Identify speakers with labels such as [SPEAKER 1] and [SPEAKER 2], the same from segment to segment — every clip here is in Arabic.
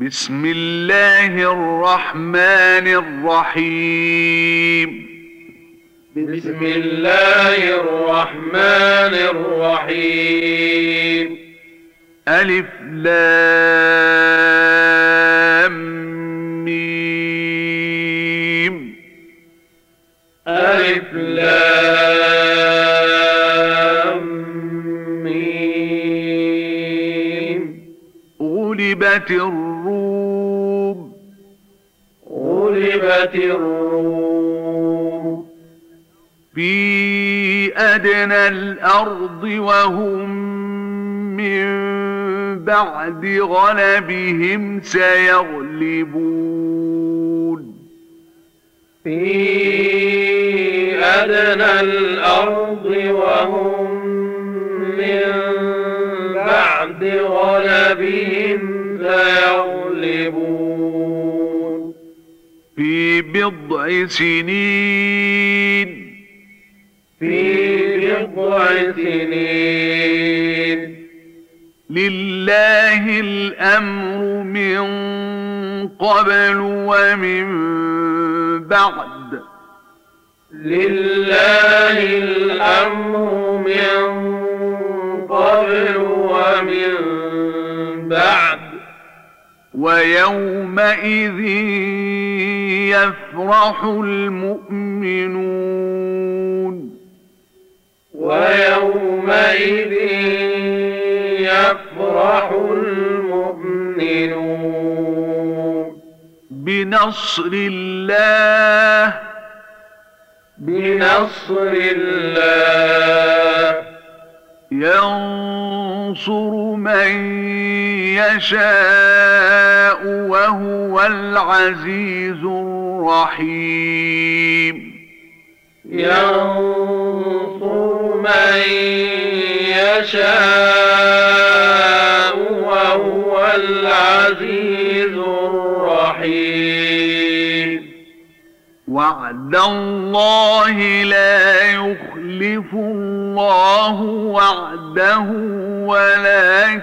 [SPEAKER 1] بسم الله الرحمن الرحيم.
[SPEAKER 2] بسم الله الرحمن الرحيم.
[SPEAKER 1] ألف لام ميم.
[SPEAKER 2] ألف لام ميم.
[SPEAKER 1] غلبت الروم
[SPEAKER 2] الروم
[SPEAKER 1] في أدنى الأرض وهم من بعد غلبهم سيغلبون.
[SPEAKER 2] في أدنى الأرض وهم من بعد غلبهم سيغلبون.
[SPEAKER 1] بضع سنين.
[SPEAKER 2] في بضع سنين.
[SPEAKER 1] لله الأمر من قبل ومن بعد.
[SPEAKER 2] لله الأمر من قبل ومن بعد.
[SPEAKER 1] ويومئذ يفرح المؤمنون.
[SPEAKER 2] ويومئذ يفرح المؤمنون.
[SPEAKER 1] بنصر الله.
[SPEAKER 2] بنصر الله.
[SPEAKER 1] ينصر من يشاء وهو العزيز الرحيم.
[SPEAKER 2] ينصر من يشاء وهو العزيز الرحيم.
[SPEAKER 1] وعد الله لا يخلف الله وعده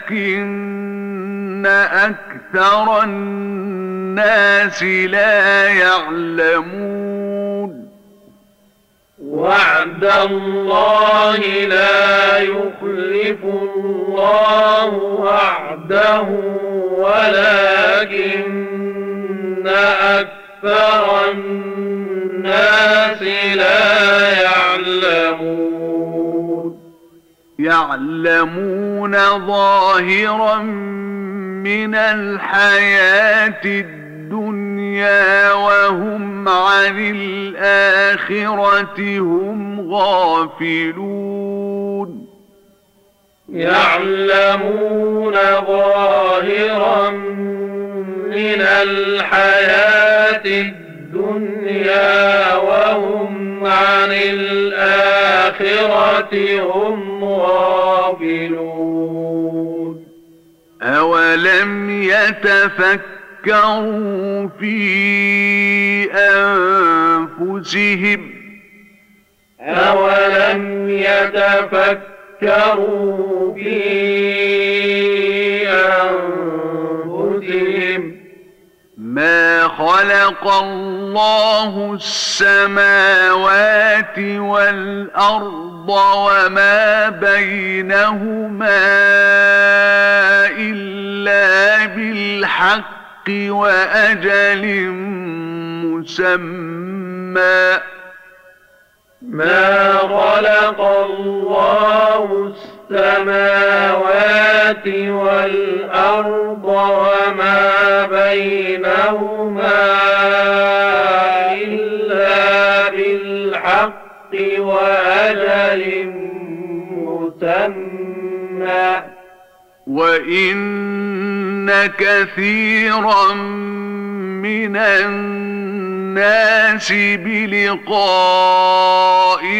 [SPEAKER 1] ولكن أكثر الناس لا يعلمون.
[SPEAKER 2] وعد الله لا يخلف الله وعده ولكن أكثر الناس لا يعلمون.
[SPEAKER 1] يعلمون ظاهرا من الحياة الدنيا وهم عن الآخرة هم غافلون.
[SPEAKER 2] يعلمون ظاهرا من الحياة الدنيا وهم عن الآخرة هم غافلون.
[SPEAKER 1] أولم يتفكروا في أنفسهم؟
[SPEAKER 2] أولم يتفكروا في
[SPEAKER 1] خلق الله السماوات والأرض وما بينهما إلا بالحق وأجل مسمى.
[SPEAKER 2] ما خلق الله السماوات والأرض وما بينهما إلا بالحق وأجل مسمى.
[SPEAKER 1] وإن كثيرا من الناس بلقاء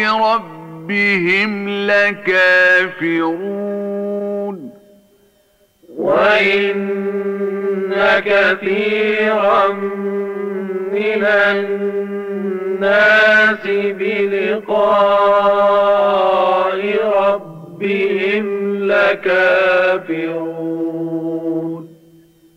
[SPEAKER 1] ربهم لكافرون
[SPEAKER 2] وإن كثيرا من الناس بلقاء ربهم لكافرون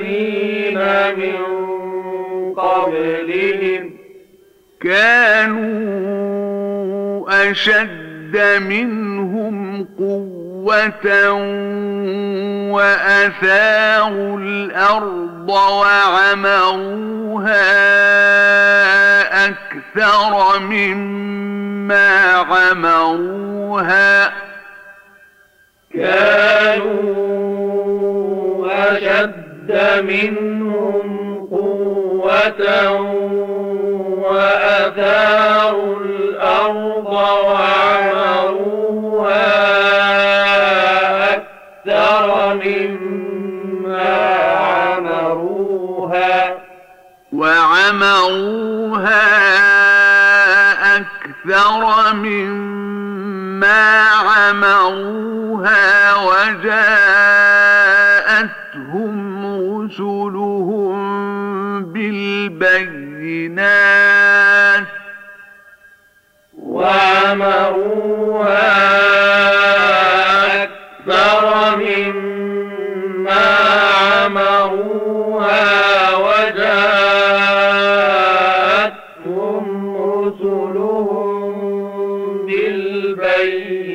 [SPEAKER 2] الذين من قبلهم
[SPEAKER 1] كانوا أشد منهم قوة وأثاروا الأرض وعمروها أكثر مما عمروها
[SPEAKER 2] كانوا أشد منهم قوة وأثاروا الأرض وعمروها أكثر مما عمروها
[SPEAKER 1] وعمروها أكثر مما عمروها بالبينات
[SPEAKER 2] وعمروها أكثر مما عمروها وجاءتهم رسلهم بالبينات.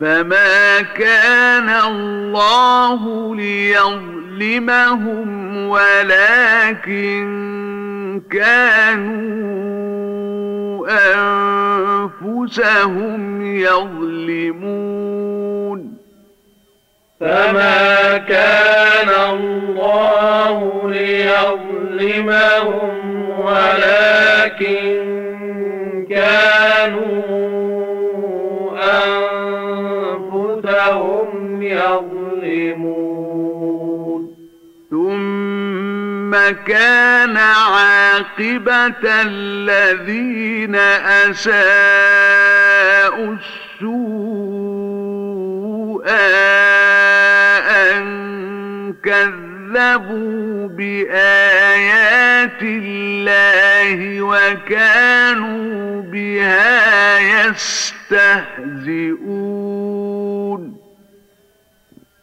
[SPEAKER 1] فما كان الله ليظلمهم ولكن كانوا أنفسهم يظلمون.
[SPEAKER 2] فما كان الله ليظلمهم ولكن كانوا أنفسهم يظلمون.
[SPEAKER 1] ثم كان عاقبة الذين أساءوا السوء أن كذبوا بآيات الله وكانوا بها يستهزئون.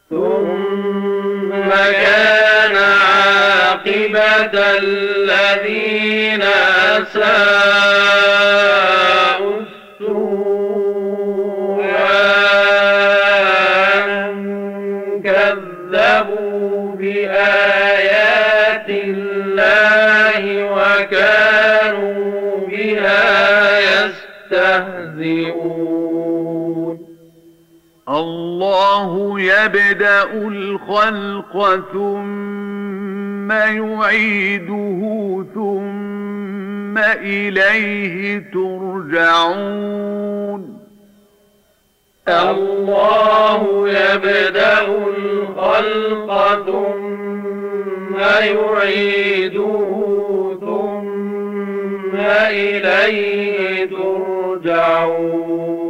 [SPEAKER 2] ثم كان عاقبة الذين أساءوا السوء كذبوا بآيات الله وكانوا بها يستهزئون.
[SPEAKER 1] الله يبدأ الخلق ثم يعيده ثم إليه ترجعون
[SPEAKER 2] الله يبدأ الخلق ثم يعيده ثم إليه ترجعون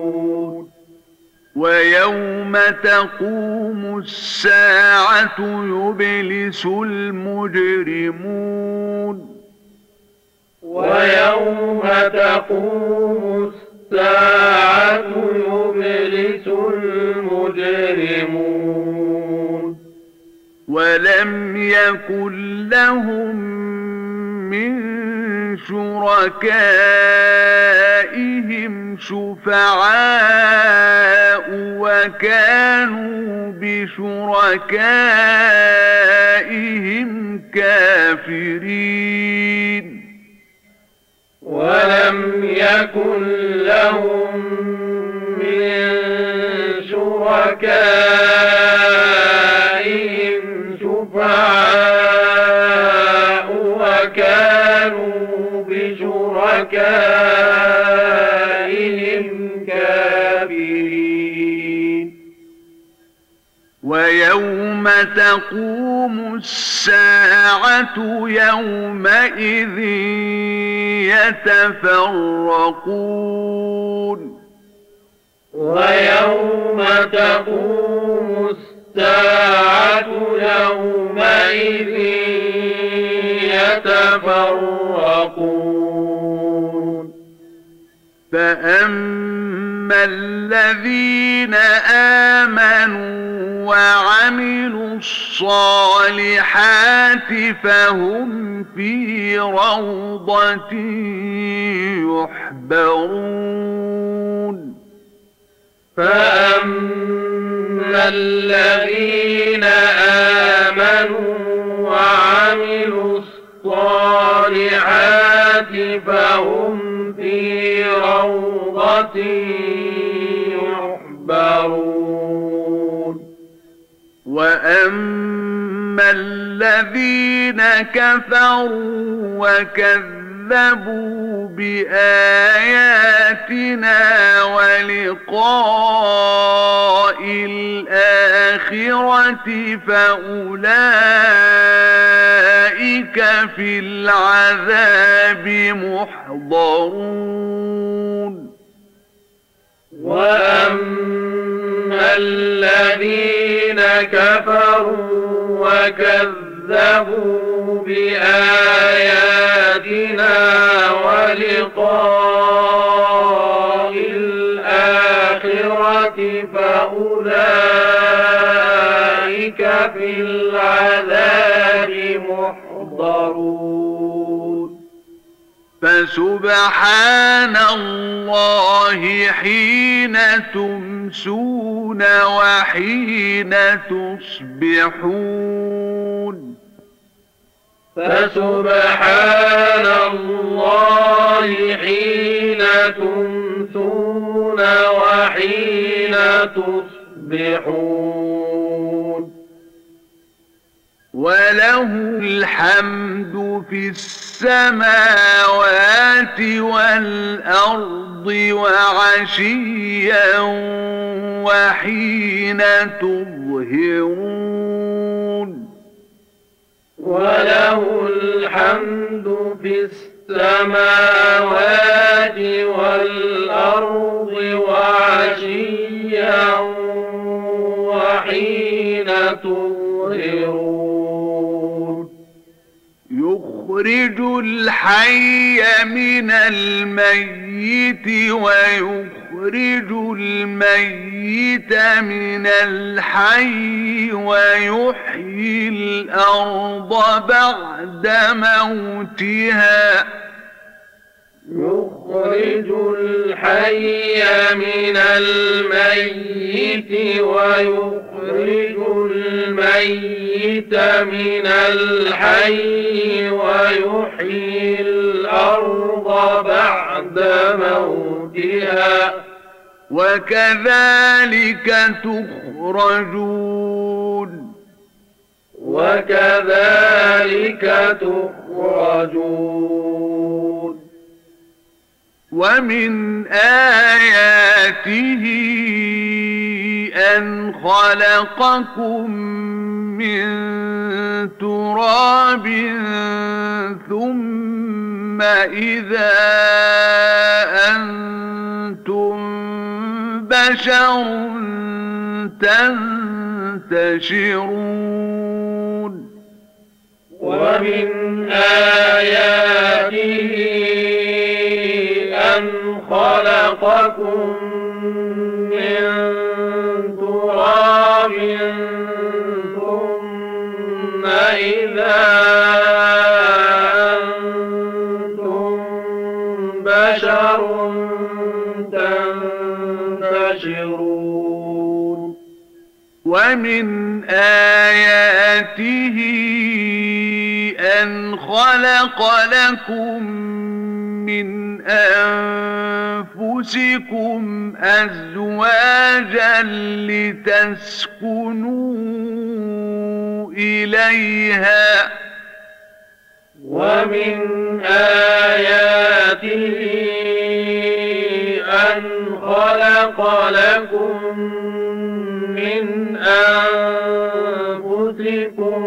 [SPEAKER 1] ويوم تقوم الساعة يبلس المجرمون.
[SPEAKER 2] ويوم تقوم الساعة يبلس المجرمون.
[SPEAKER 1] ولم يكن لهم من شركائهم شفعاء وكانوا بشركائهم كافرين.
[SPEAKER 2] ولم يكن لهم من شركائهم بشركائهم كافرين.
[SPEAKER 1] ويوم تقوم الساعة يومئذ يتفرقون.
[SPEAKER 2] ويوم تقوم الساعة يومئذ يتفرقون.
[SPEAKER 1] فأما الذين آمنوا وعملوا الصالحات فهم في روضة يحبرون
[SPEAKER 2] فأما الذين يحبرون
[SPEAKER 1] وأما الذين كفروا وكذبوا بآياتنا ولقاء الآخرة فأولئك في العذاب محضرون.
[SPEAKER 2] وأما الذين كفروا وكذبوا بآياتنا ولقاء الآخرة فأولئك
[SPEAKER 1] فسبحان الله حين تمسون وحين تصبحون.
[SPEAKER 2] فسبحان الله حين تمسون وحين تصبحون.
[SPEAKER 1] وله الحمد في السماوات والأرض وعشيا وحين تظهرون
[SPEAKER 2] وله الحمد في السماوات والأرض وعشيا وحين تظهرون
[SPEAKER 1] يخرج الحي من الميت ويخرج الميت من الحي ويحيي الأرض بعد موتها.
[SPEAKER 2] يخرج الحي من الميت ويخرج الميت من الحي ويحيي الأرض بعد موتها.
[SPEAKER 1] وكذلك تخرجون.
[SPEAKER 2] وكذلك تخرجون.
[SPEAKER 1] ومن آياته أن خلقكم من تراب ثم إذا أنتم بشر تنتشرون
[SPEAKER 2] ومن آياته أن خلقكم من تراب ثم إذا أنتم بشر تنتشرون.
[SPEAKER 1] ومن آياته أن خلق لكم من أنفسكم أزواجا لتسكنوا إليها
[SPEAKER 2] ومن آياته أن خلق لكم من أنفسكم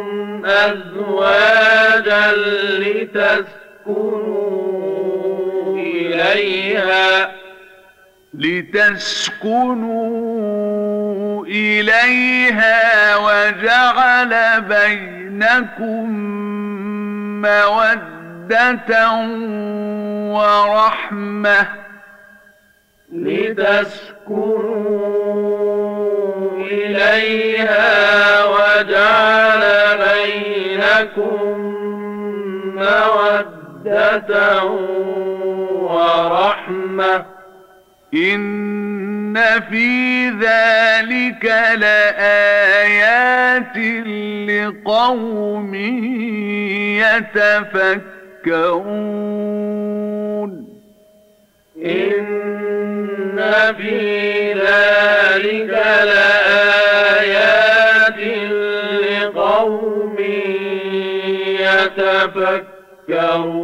[SPEAKER 2] أزواجا لتسكنوا إليها.
[SPEAKER 1] لتسكنوا إليها وجعل بينكم مودة ورحمة.
[SPEAKER 2] لتسكنوا إليها وجعل بينكم مودة ورحمة
[SPEAKER 1] إن في ذلك لآيات لقوم يتفكرون.
[SPEAKER 2] إن في ذلك لآيات لقوم يتفكرون.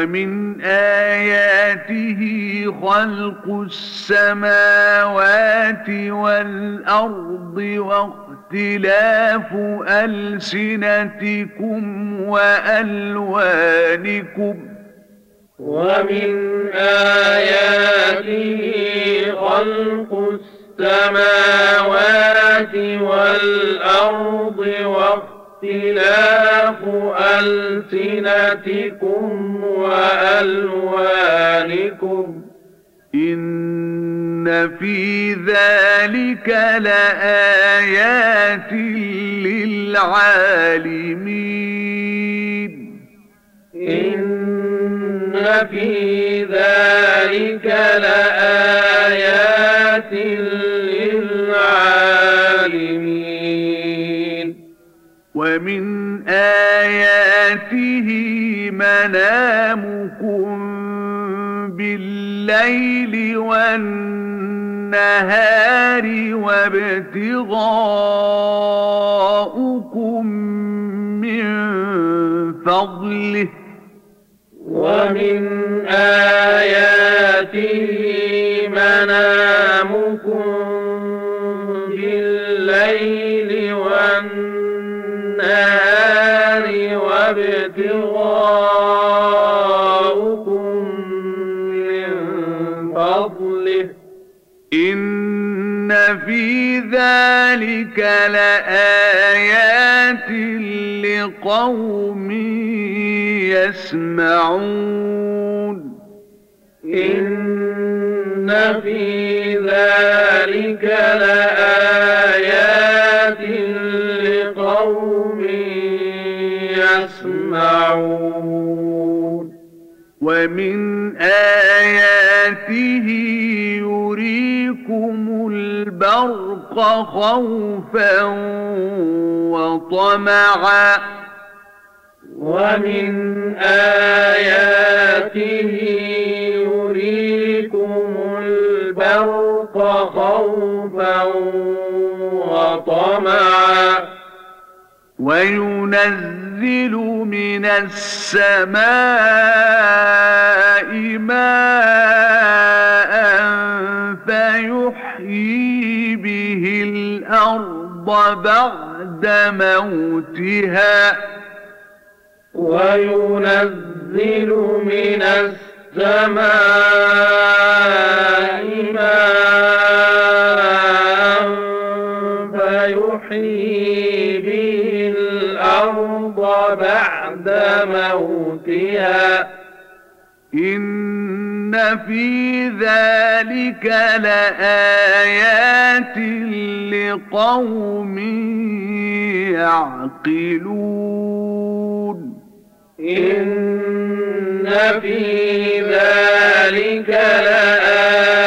[SPEAKER 1] ومن آياته خلق السماوات والأرض واختلاف ألسنتكم وألوانكم
[SPEAKER 2] ومن آياته خلق السماوات والأرض واختلاف ألسنتكم وألوانكم.
[SPEAKER 1] إن في ذلك لآيات للعالمين.
[SPEAKER 2] إن في ذلك لآيات للعالمين.
[SPEAKER 1] ومن آياته منامكم بالليل والنهار وابتغاؤكم من فضله
[SPEAKER 2] ومن آياته منامكم بالليل والنهار وابتغاؤكم من فضله.
[SPEAKER 1] إن في ذلك لآيات لقوم يسمعون.
[SPEAKER 2] إن في ذلك لآيات يسمعون
[SPEAKER 1] ومن آياته يريكم البرق خوفا وطمعا.
[SPEAKER 2] ومن آياته يريكم البرق خوفا وطمعا.
[SPEAKER 1] وينزل من السماء ماء فيحيي به الأرض بعد موتها.
[SPEAKER 2] وينزل من السماء ماء فيحيي بعد موتها
[SPEAKER 1] إن في ذلك لآيات لقوم يعقلون.
[SPEAKER 2] إن في ذلك لآيات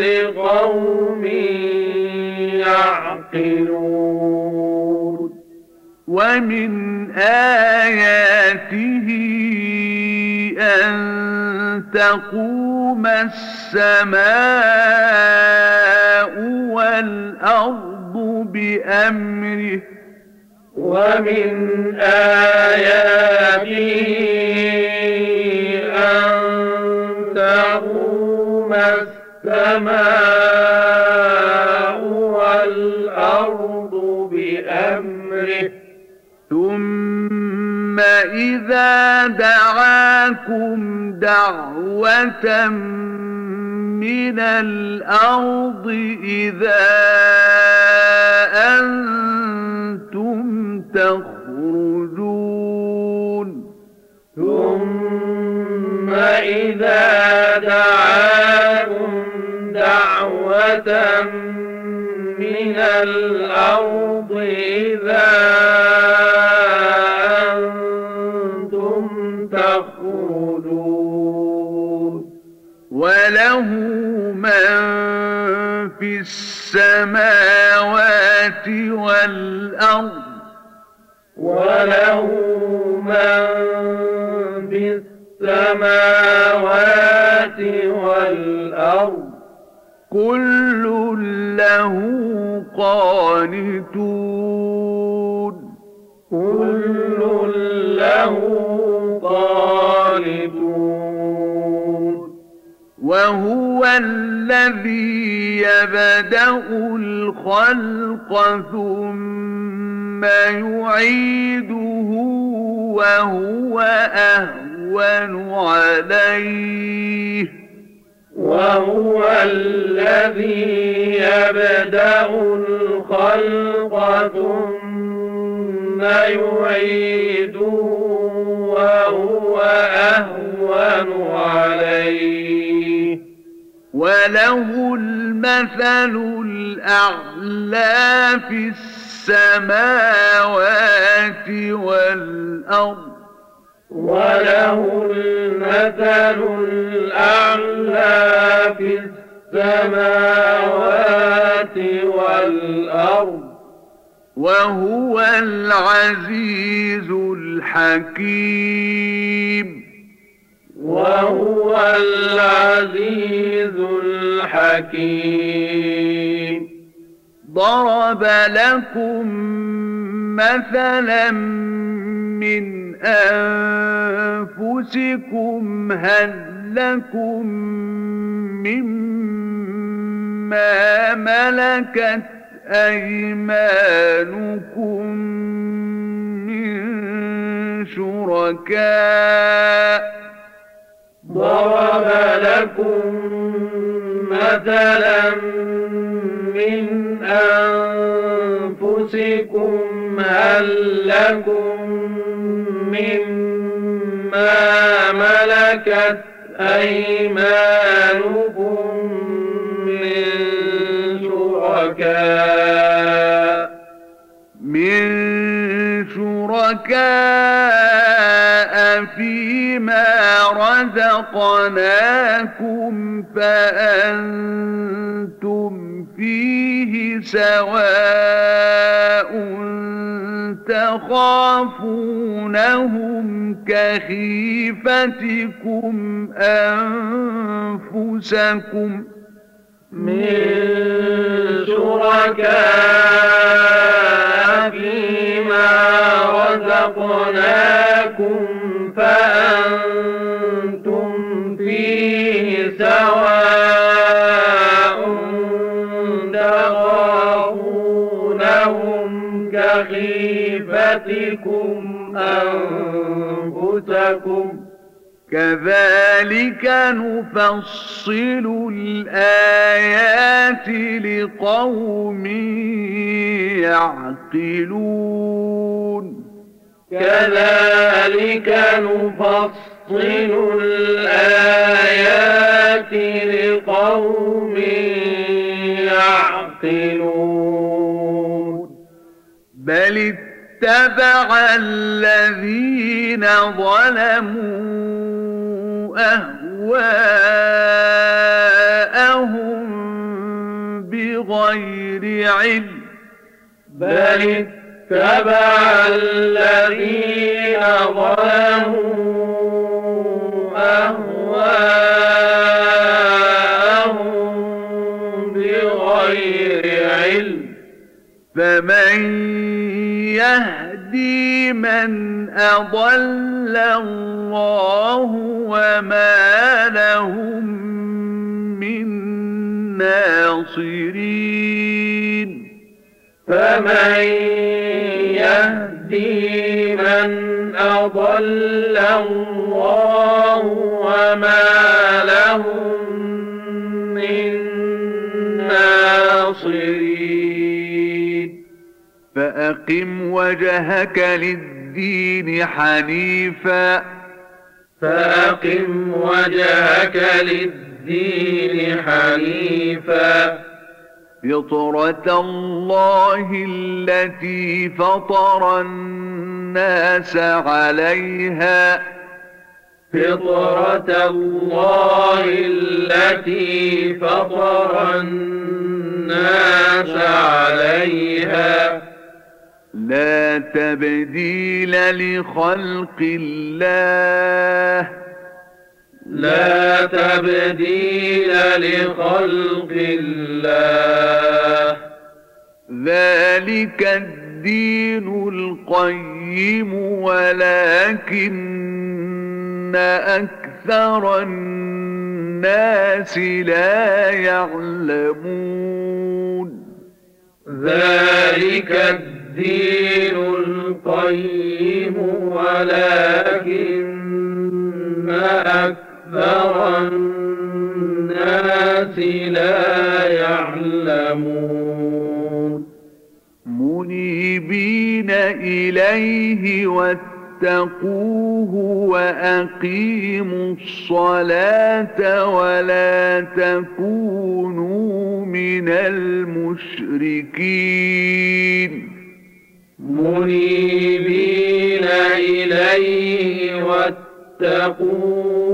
[SPEAKER 2] لقوم يعقلون.
[SPEAKER 1] ومن آياته أن تقوم السماء والأرض بأمره.
[SPEAKER 2] ومن آياته أن تقوم السماء والأرض الأرض بأمره.
[SPEAKER 1] ثم إذا دعاكم دعوة من الأرض إذا أنتم تخرجون.
[SPEAKER 2] ثم إذا دعاكم دعوة من الأرض إذا
[SPEAKER 1] وله من في السماوات والأرض
[SPEAKER 2] وله من في السماوات والأرض
[SPEAKER 1] كل له قانتون
[SPEAKER 2] كل له قانتون
[SPEAKER 1] وهو الذي يبدأ الخلق ثم يعيده وهو أهون عليه.
[SPEAKER 2] وهو الذي يبدأ الخلق ثم يعيده وهو أهون عليه.
[SPEAKER 1] وله المثل الأعلى في السماوات والأرض.
[SPEAKER 2] وله المثل الأعلى في السماوات والأرض.
[SPEAKER 1] وهو العزيز الحكيم
[SPEAKER 2] وهو العزيز الحكيم.
[SPEAKER 1] ضرب لكم مثلا من أنفسكم هل لكم مما ملكت أيمانكم من شركاء
[SPEAKER 2] ضرب لكم مثلا من أنفسكم هل لكم مما ملكت أيمانكم من شركاء؟
[SPEAKER 1] من شركاء فيما رزقناكم فأنتم فيه سواء تخافونهم كخيفتكم أنفسكم
[SPEAKER 2] من شركاء فيما رزقناكم فأنتم فيه سواء تخافونهم كخيفتكم أنفسكم
[SPEAKER 1] كذلك نفصل الآيات لقوم يعقلون
[SPEAKER 2] كذلك نفصل الآيات لقوم يعقلون.
[SPEAKER 1] بل اتبع الذين ظلموا أهواءهم بغير علم.
[SPEAKER 2] بل الذين ظلموا أهواءهم بغير علم.
[SPEAKER 1] فمن يهدي من أضل الله وما لهم من ناصرين.
[SPEAKER 2] فمن يهدي من أضل الله وما لهم من ناصرين.
[SPEAKER 1] فأقم وجهك للدين حنيفا.
[SPEAKER 2] فأقم وجهك للدين حنيفا.
[SPEAKER 1] فطرة الله التي فطر الناس عليها.
[SPEAKER 2] فطرة الله التي فطر الناس عليها.
[SPEAKER 1] لا تبديل لخلق الله.
[SPEAKER 2] لا تبديل لخلق الله.
[SPEAKER 1] ذلك الدين القيم ولكن أكثر الناس لا يعلمون.
[SPEAKER 2] ذلك الدين القيم ولكن أكثر الناس لا يعلمون
[SPEAKER 1] منيبين إليه واتقوه وأقيموا الصلاة ولا تكونوا من المشركين
[SPEAKER 2] منيبين إليه واتقوا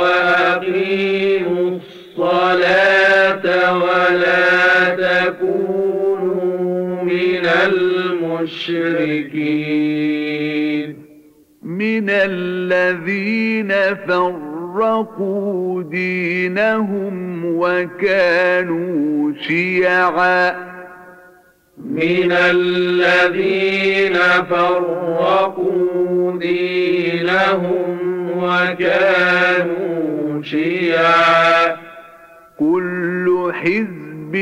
[SPEAKER 2] وأقيموا الصلاة ولا تكونوا من المشركين.
[SPEAKER 1] من الذين فرقوا دينهم وكانوا شيعاً.
[SPEAKER 2] من الذين فرقوا دينهم وكانوا شيعا.
[SPEAKER 1] كل حزب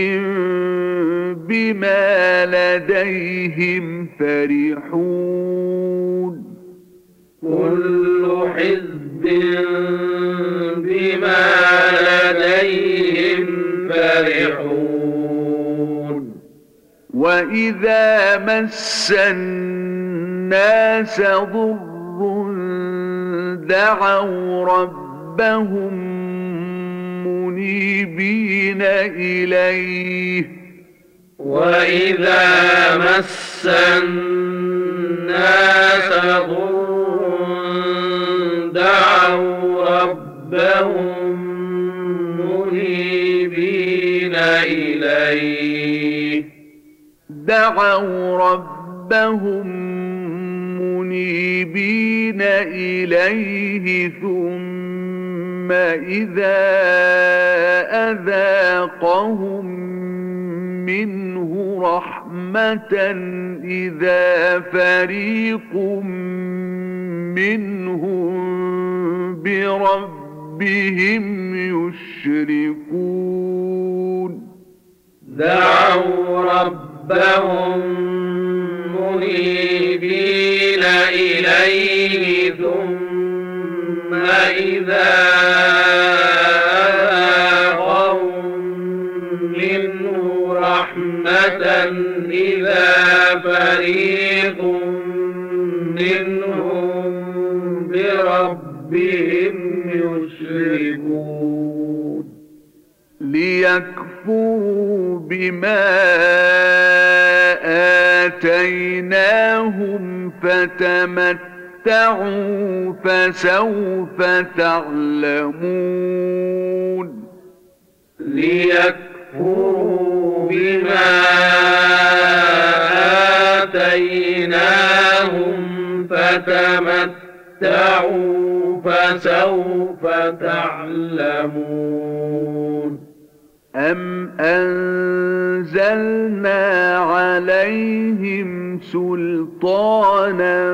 [SPEAKER 1] بما لديهم فرحون.
[SPEAKER 2] كل حزب بما لديهم فرحون.
[SPEAKER 1] وإذا مس الناس ضر دعوا ربهم منيبين إليه.
[SPEAKER 2] وإذا مس الناس ضر دعوا ربهم منيبين إليه.
[SPEAKER 1] دعوا ربهم منيبين إليه ثم إذا أذاقهم منه رحمة إذا فريق منهم بربهم يشركون.
[SPEAKER 2] دعوا ربهم منيبين إليه ثم إذا منه رحمة إذا فريق منهم بربهم يشركون
[SPEAKER 1] ليكفروا بما آتيناهم فتمتعوا فسوف تعلمون
[SPEAKER 2] ليكفروا بما آتيناهم فتمتعوا فسوف تعلمون
[SPEAKER 1] أم أنزلنا عليهم سلطانا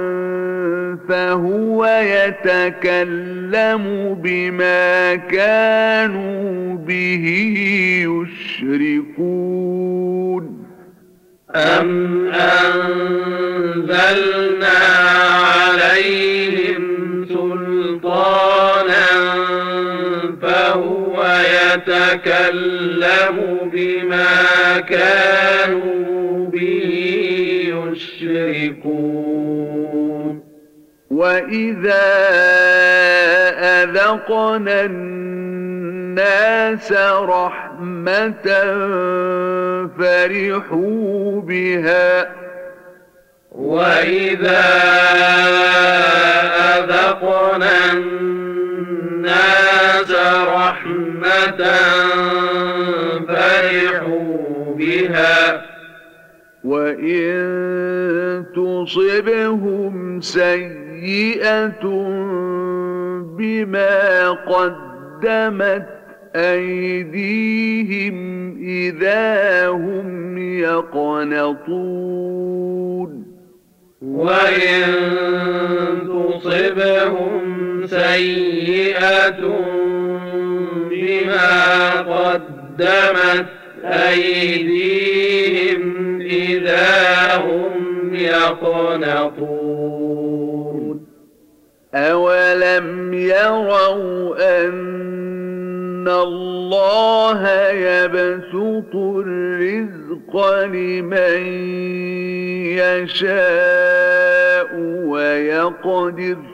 [SPEAKER 1] فهو يتكلم بما كانوا به يشركون
[SPEAKER 2] أم أنزلنا يتكلم بما كانوا به يشركون.
[SPEAKER 1] وإذا أذقنا الناس رحمة فرحوا بها.
[SPEAKER 2] وإذا أذقنا الناس رحمة فرحوا بها.
[SPEAKER 1] وإن تصبهم سيئة بما قدمت أيديهم إذا هم يقنطون.
[SPEAKER 2] وإن تصبهم سيئة بما قدمت أيديهم إذا هم يقنطون.
[SPEAKER 1] أولم يروا أن الله يبسط الرزق لمن يشاء ويقدر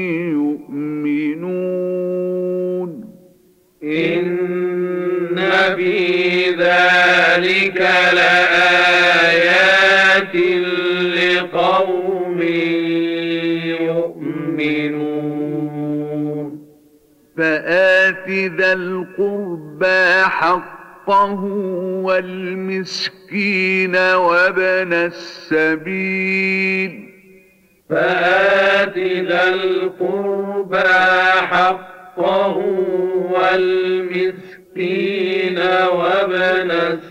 [SPEAKER 2] ذلك لآيات لقوم يؤمنون.
[SPEAKER 1] فآت ذا القربى حقه والمسكين وابن السبيل.
[SPEAKER 2] فآت ذا القربى حقه والمسكين وابن السبيل.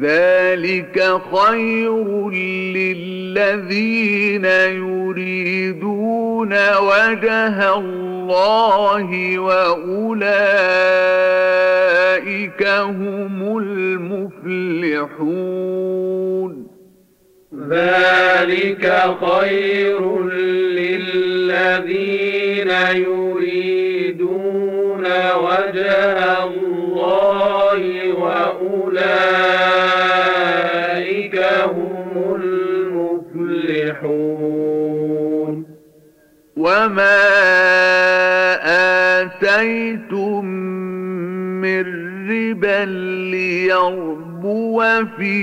[SPEAKER 1] ذلك خير للذين يريدون وجه الله وأولئك هم المفلحون.
[SPEAKER 2] ذلك خير للذين يريدون وجه وأولئك هم المفلحون.
[SPEAKER 1] وما آتيتم من ربا ليربو في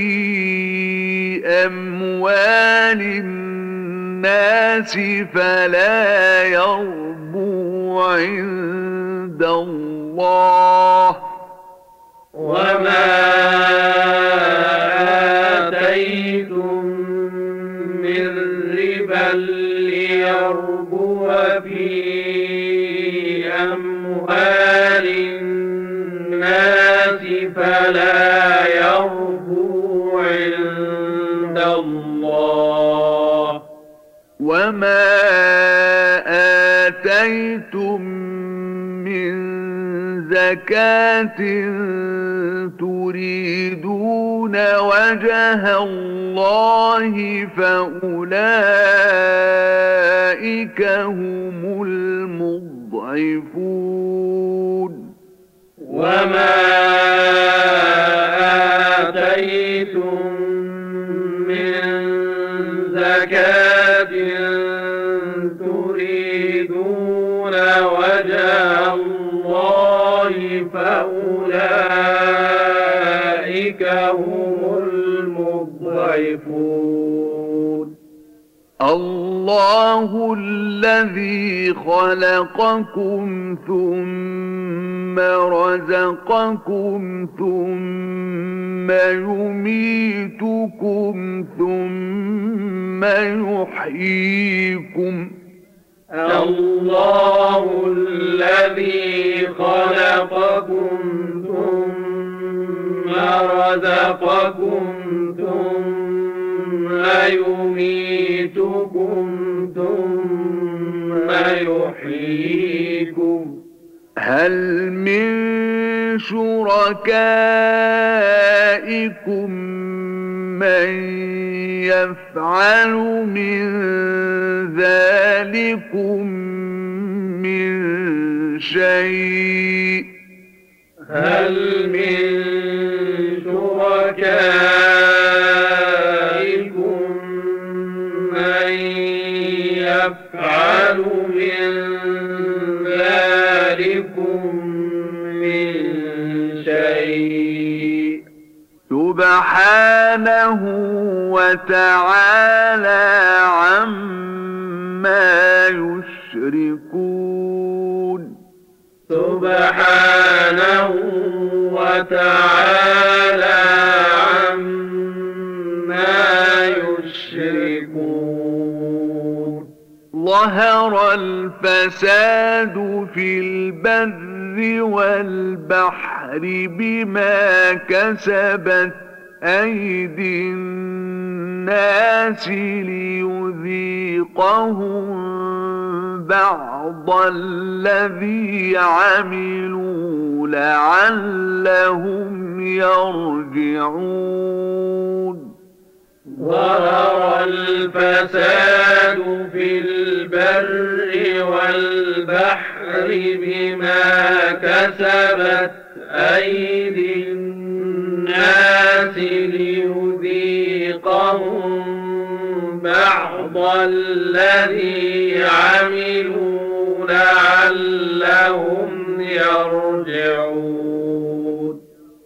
[SPEAKER 1] أموال الناس فلا يربو عند الله
[SPEAKER 2] وما آتيتم من ربا ليربو في أموال الناس فلا يربو عند الله.
[SPEAKER 1] وما آتيتم من زكاة تريدون وجه الله فأولئك هم المضعفون.
[SPEAKER 2] الله
[SPEAKER 1] الذي خلقكم ثم رزقكم ثم يميتكم ثم يحييكم.
[SPEAKER 2] الله الذي خلقكم ثم رزقكم ثم يميتكم ثم يحييكم.
[SPEAKER 1] هل من شركائكم من يفعل من ذلكم من شيء؟
[SPEAKER 2] هل من
[SPEAKER 1] سبحانه وتعالى عما يشركون.
[SPEAKER 2] سبحانه وتعالى عما يشركون.
[SPEAKER 1] ظهر الفساد في البر والبحر بما كسبت أيدي الناس ليذيقهم بعض الذي عملوا لعلهم يرجعون.
[SPEAKER 2] ظهر الفساد في البر والبحر بما كسبت أيدي الناس ليذيقهم بعض الذي عملوا لعلهم يرجعون.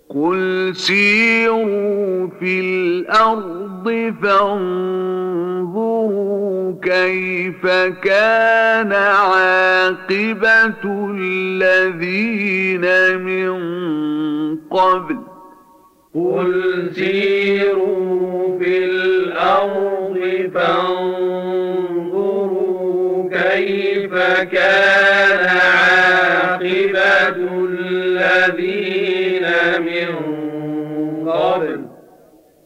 [SPEAKER 1] قل سيروا في الأرض فانظروا كيف كان عاقبة الذين من قبل.
[SPEAKER 2] قل سيروا في الأرض فانظروا كيف كان عاقبة الذين من قبل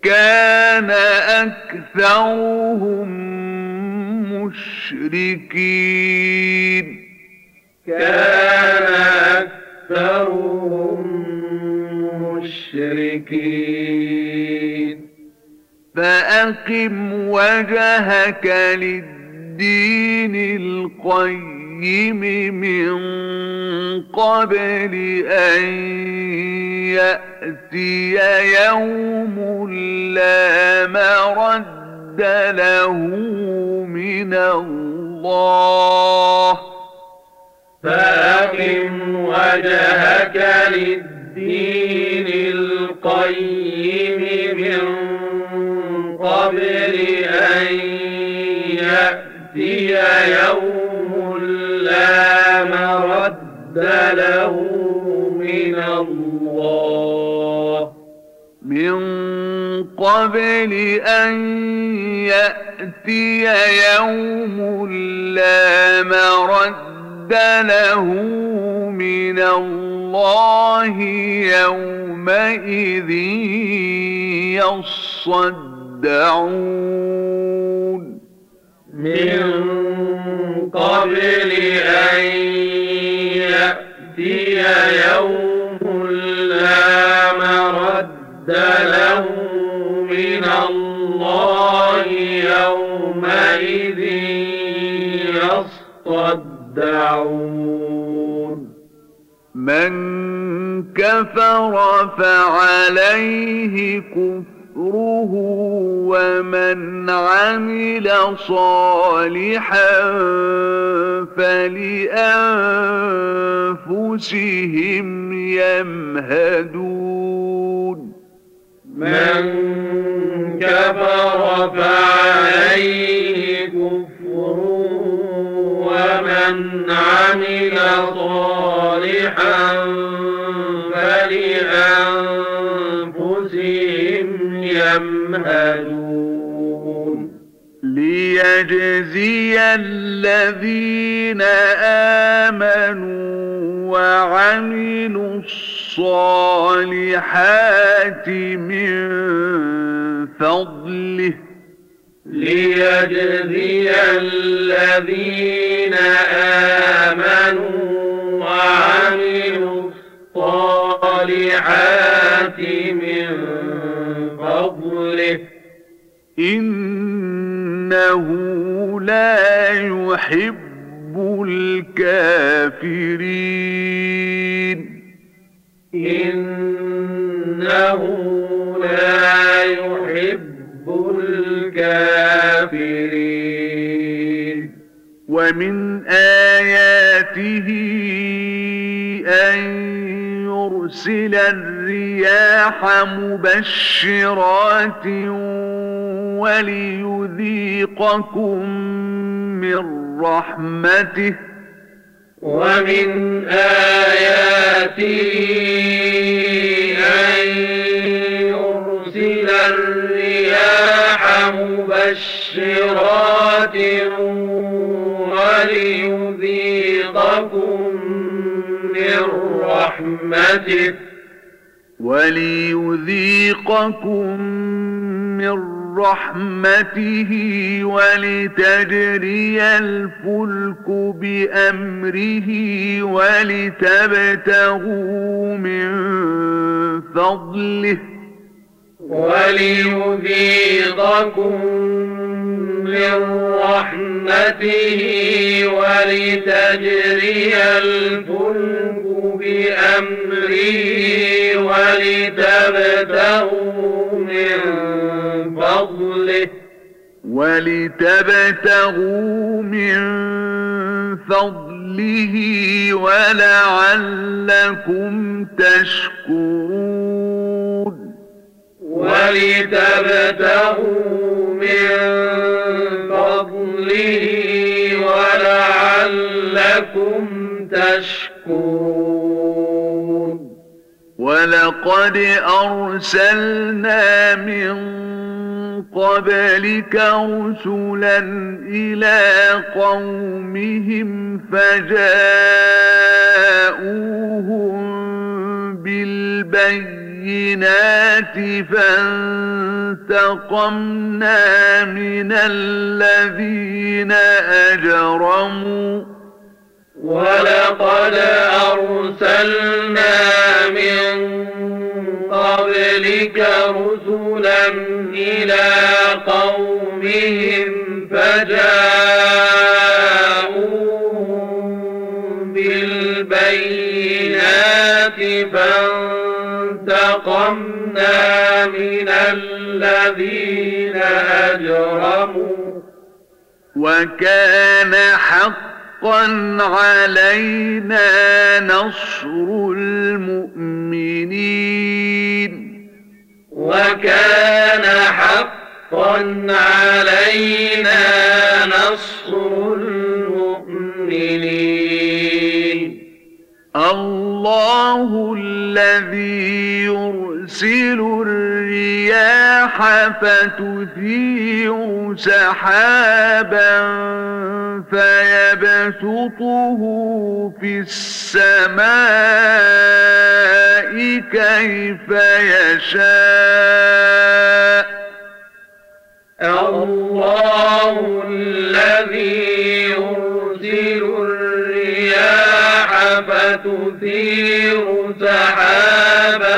[SPEAKER 1] كان أكثرهم مشركين.
[SPEAKER 2] كان أكثرهم مشركين
[SPEAKER 1] فأقم وجهك للدين القيم من قبل أن يأتي يوم لا مرد له من الله.
[SPEAKER 2] فأقم وجهك للدين القيم من قبل أن يأتي يوم لا مرد له من الله.
[SPEAKER 1] من قبل أن يأتي يوم لا مرد له من الله يومئذ يصدعون
[SPEAKER 2] من قبل أن يأتي يوم لا مرد له من الله يومئذ يصدعون
[SPEAKER 1] من كفر فعليه كفره ومن عمل صالحا فلأنفسهم يمهدون.
[SPEAKER 2] من كفر فعليه كفره ومن عمل صالحا فلأنفسهم يمهدون
[SPEAKER 1] ليجزي الذين آمنوا وعملوا الصالحات من فضله
[SPEAKER 2] ليجزي الذين آمنوا وعملوا الصالحات من فضله.
[SPEAKER 1] إنه لا يحب الكافرين.
[SPEAKER 2] إنه لا
[SPEAKER 1] ومن آياته أن يرسل الرياح مبشرات وليذيقكم من رحمته.
[SPEAKER 2] ومن آياته أن يرسل الرياح مبشرات وليذيقكم من رحمته.
[SPEAKER 1] وليذيقكم من رحمته ولتجري الفلك بأمره ولتبتغوا من فضله.
[SPEAKER 2] وليذيقكم من رحمته ولتجري الفلك بأمره ولتبتغوا من فضله.
[SPEAKER 1] ولتبتغوا من فضله ولعلكم تشكرون.
[SPEAKER 2] ولتبتغوا من فضله ولعلكم تشكرون.
[SPEAKER 1] ولقد أرسلنا من قبلك رسلا إلى قومهم فجاءوهم بالبينات فانتقمنا من الذين أجرموا
[SPEAKER 2] ولقد أرسلنا من قبلك رسلا إلى قومهم فجاءوهم بالبينات فانتقمنا من الذين أجرموا
[SPEAKER 1] وكان حقا علينا نصر المؤمنين
[SPEAKER 2] وكان حقا علينا نصر المؤمنين
[SPEAKER 1] الله الذي يرسل الرياح فتثير سحابا فيبسطه في السماء كيف يشاء.
[SPEAKER 2] الله الذي فتثير سحابا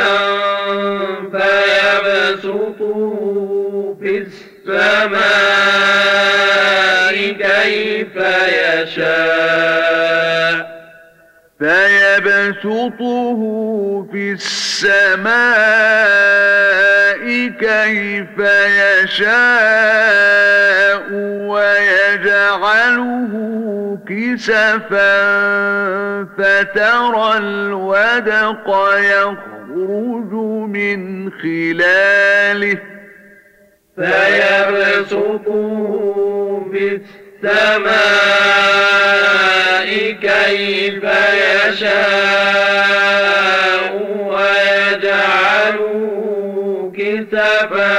[SPEAKER 2] فيبسطه في السماء كيف يشاء
[SPEAKER 1] فيبسطه في السماء كيف يشاء ويجعله كسفا فترى الودق يخرج من خلاله
[SPEAKER 2] فيبسطه في السماء السماء كيف يشاء ويجعله كسفا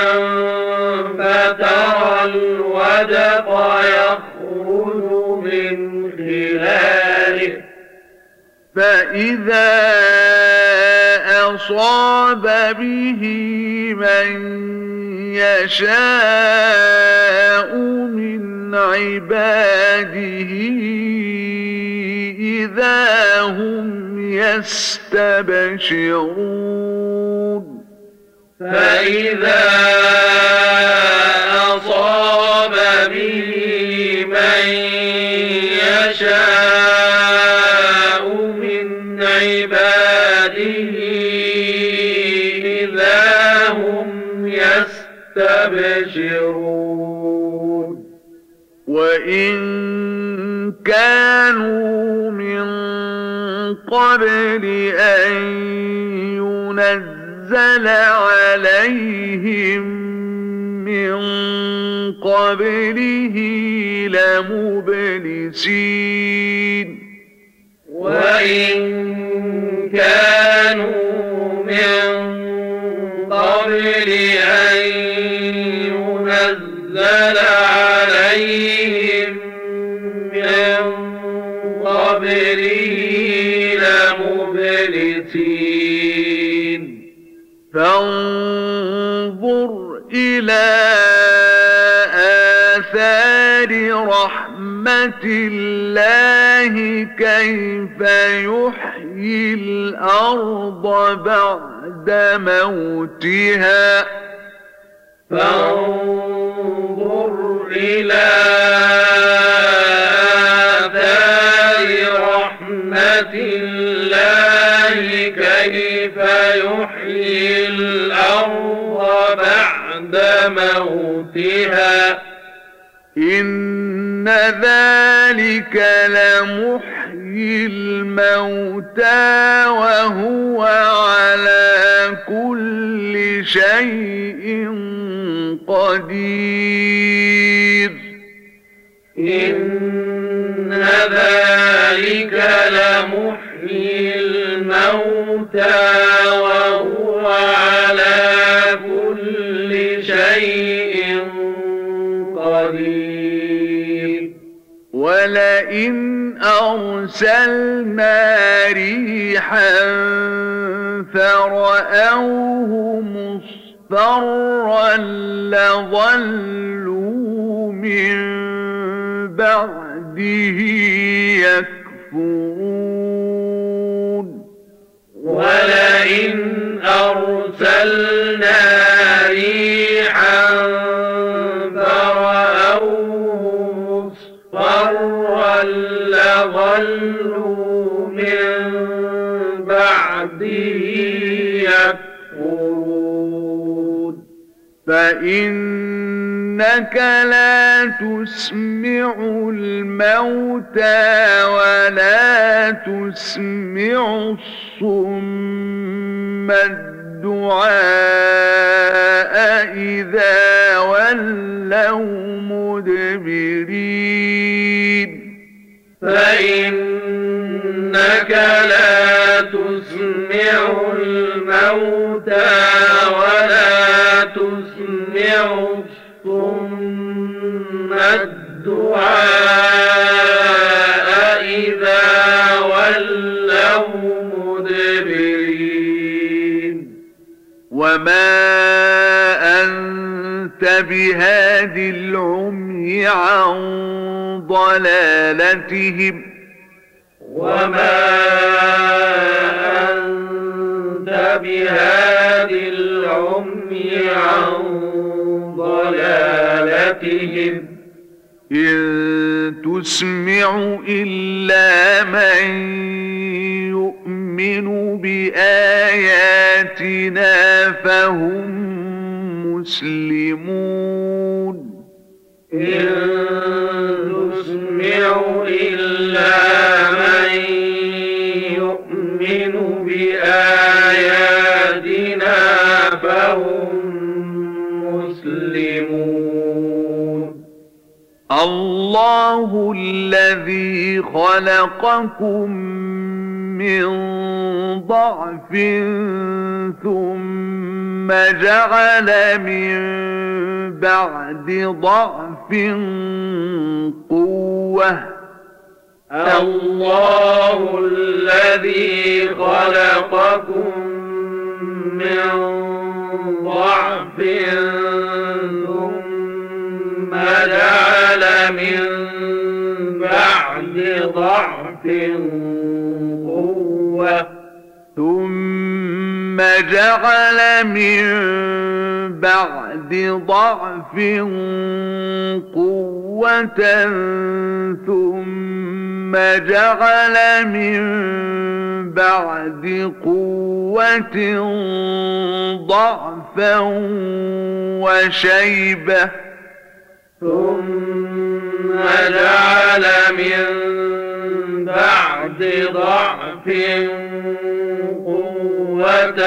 [SPEAKER 2] فترى الودق يخرج من خلاله.
[SPEAKER 1] فإذا أصاب به من يشاء من من عباده إذا هم يستبشرون.
[SPEAKER 2] فإذا أصاب به من يشاء من عباده إذا هم يستبشرون.
[SPEAKER 1] وإن كانوا من قبل أن ينزل عليهم من قبله لمبلسين
[SPEAKER 2] وإن كانوا
[SPEAKER 1] فانظر إلى آثار رحمة الله كيف يحيي الأرض بعد موتها.
[SPEAKER 2] فانظر إلى آثار رحمة الله كيف يحيي الأرض بعد موتها؟
[SPEAKER 1] إن ذلك لمحيي الموتى وهو على كل شيء قدير.
[SPEAKER 2] إن ذلك لمحيي الموتى وهو على كل شيء قدير.
[SPEAKER 1] ولئن أرسلنا ريحا فرأوه مصفرا لظلوا من بعده يكفرون. فإنك لا تسمع الموتى ولا تسمع الصم الدعاء إذا ولوا مدبرين.
[SPEAKER 2] فإنك لا تسمع الموتى ولا الصم الدعاء إذا ولوا مدبرين.
[SPEAKER 1] وما أنت بهاد العمي عن ضلالتهم.
[SPEAKER 2] وما أنت بهاد العمي عن ضلالتهم.
[SPEAKER 1] إن تسمع إلا من يؤمن بآياتنا فهم مسلمون.
[SPEAKER 2] إن
[SPEAKER 1] الله الذي خلقكم من ضعف ثم جعل من بعد ضعف قوة.
[SPEAKER 2] الله الذي خلقكم من ضعف ثم جعل من بعد ضعف قوة.
[SPEAKER 1] ثم جعل من بعد ضعف قوة. ثم جعل من بعد قوة ضعفا وشيبة.
[SPEAKER 2] ثم جعل من بعد ضعف قوة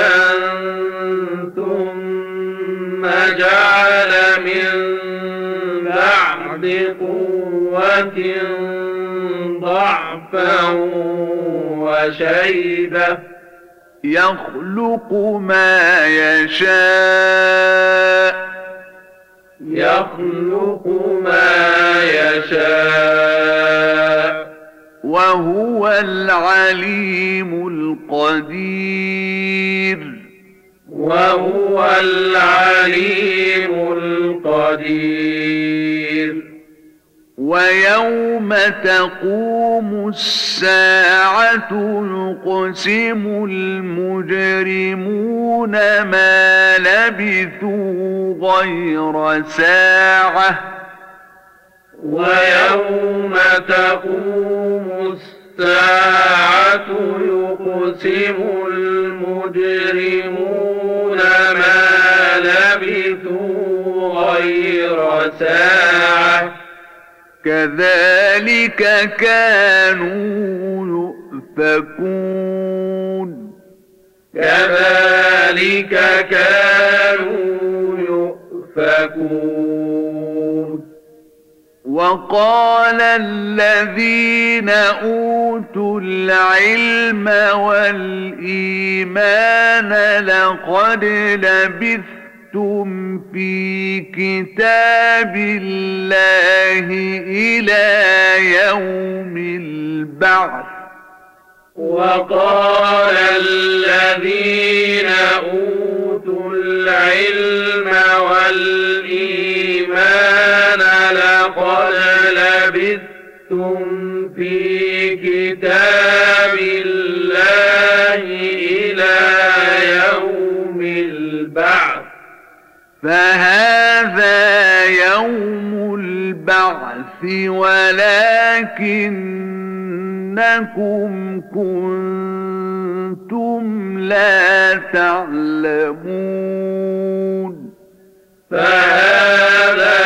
[SPEAKER 2] ثم جعل من بعد قوة ضعفا وشيبة.
[SPEAKER 1] يخلق ما يشاء
[SPEAKER 2] يخلق ما يشاء
[SPEAKER 1] وهو العليم القدير.
[SPEAKER 2] وهو العليم القدير.
[SPEAKER 1] ويوم تقوم الساعة يقسم المجرمون ما لبثوا غير ساعة.
[SPEAKER 2] ويوم تقوم الساعة يقسم المجرمون ما لبثوا غير ساعة.
[SPEAKER 1] كذلك كانوا يؤفكون.
[SPEAKER 2] كذلك كانوا يؤفكون.
[SPEAKER 1] وقال الذين أوتوا العلم والإيمان لقد لبثتم في كتاب الله إلى يوم البعث
[SPEAKER 2] وقال الذين أوتوا العلم والإيمان لقد لبثتم في كتاب الله إلى
[SPEAKER 1] فهذا يوم البعث ولكنكم كنتم لا تعلمون.
[SPEAKER 2] فهذا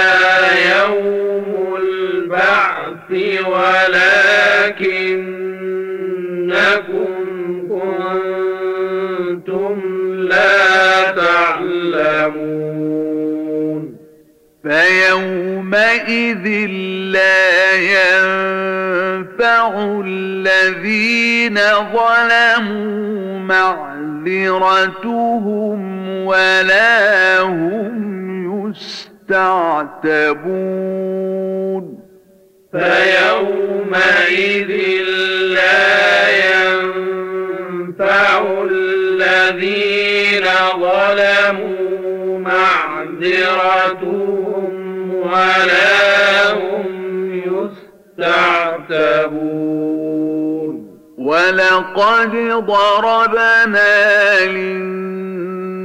[SPEAKER 2] يوم البعث ولكنكم كنتم لا تعلمون.
[SPEAKER 1] فيومئذ لا ينفع الذين ظلموا معذرتهم ولا هم يستعتبون.
[SPEAKER 2] فيومئذ لا ينفع الذين ظلموا معذرتهم ولا هم يستعتبون.
[SPEAKER 1] ولقد ضربنا للناس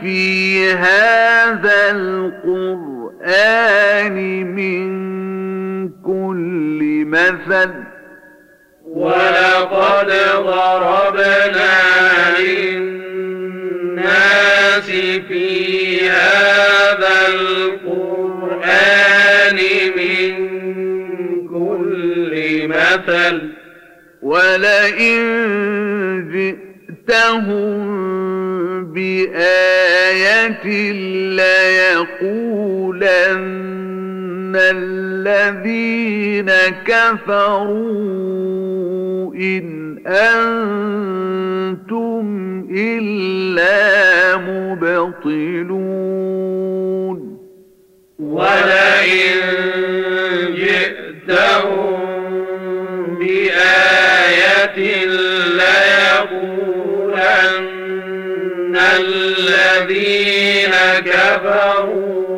[SPEAKER 1] في هذا القرآن من كل مثل.
[SPEAKER 2] ولقد ضربنا للناس في هذا القرآن من كل مثل
[SPEAKER 1] ولئن جئتهم بآية ليقولن الذين كفروا إن أنتم إلا مبطلون
[SPEAKER 2] ولئن جئتهم آية ليقولن الذين كفروا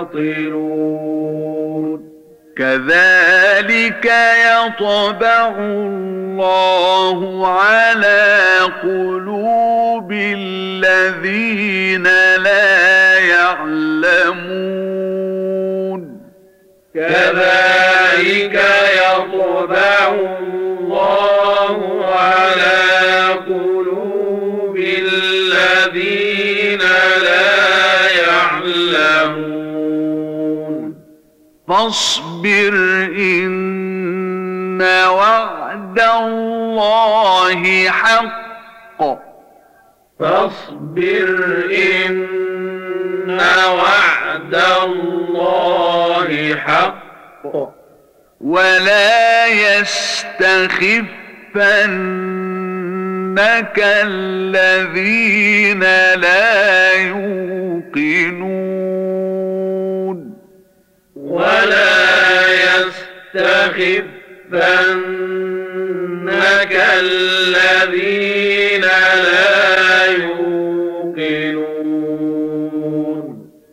[SPEAKER 2] مبطلون
[SPEAKER 1] كذلك يطبع الله على قلوب الذين لا يعلمون.
[SPEAKER 2] كذلك يطبع الله على قلوب الذين
[SPEAKER 1] فاصبر إن وعد الله حق.
[SPEAKER 2] فاصبر إن وعد الله حق.
[SPEAKER 1] ولا يستخفنك الذين لا يوقنون.
[SPEAKER 2] ولا يستخفنك الذين لا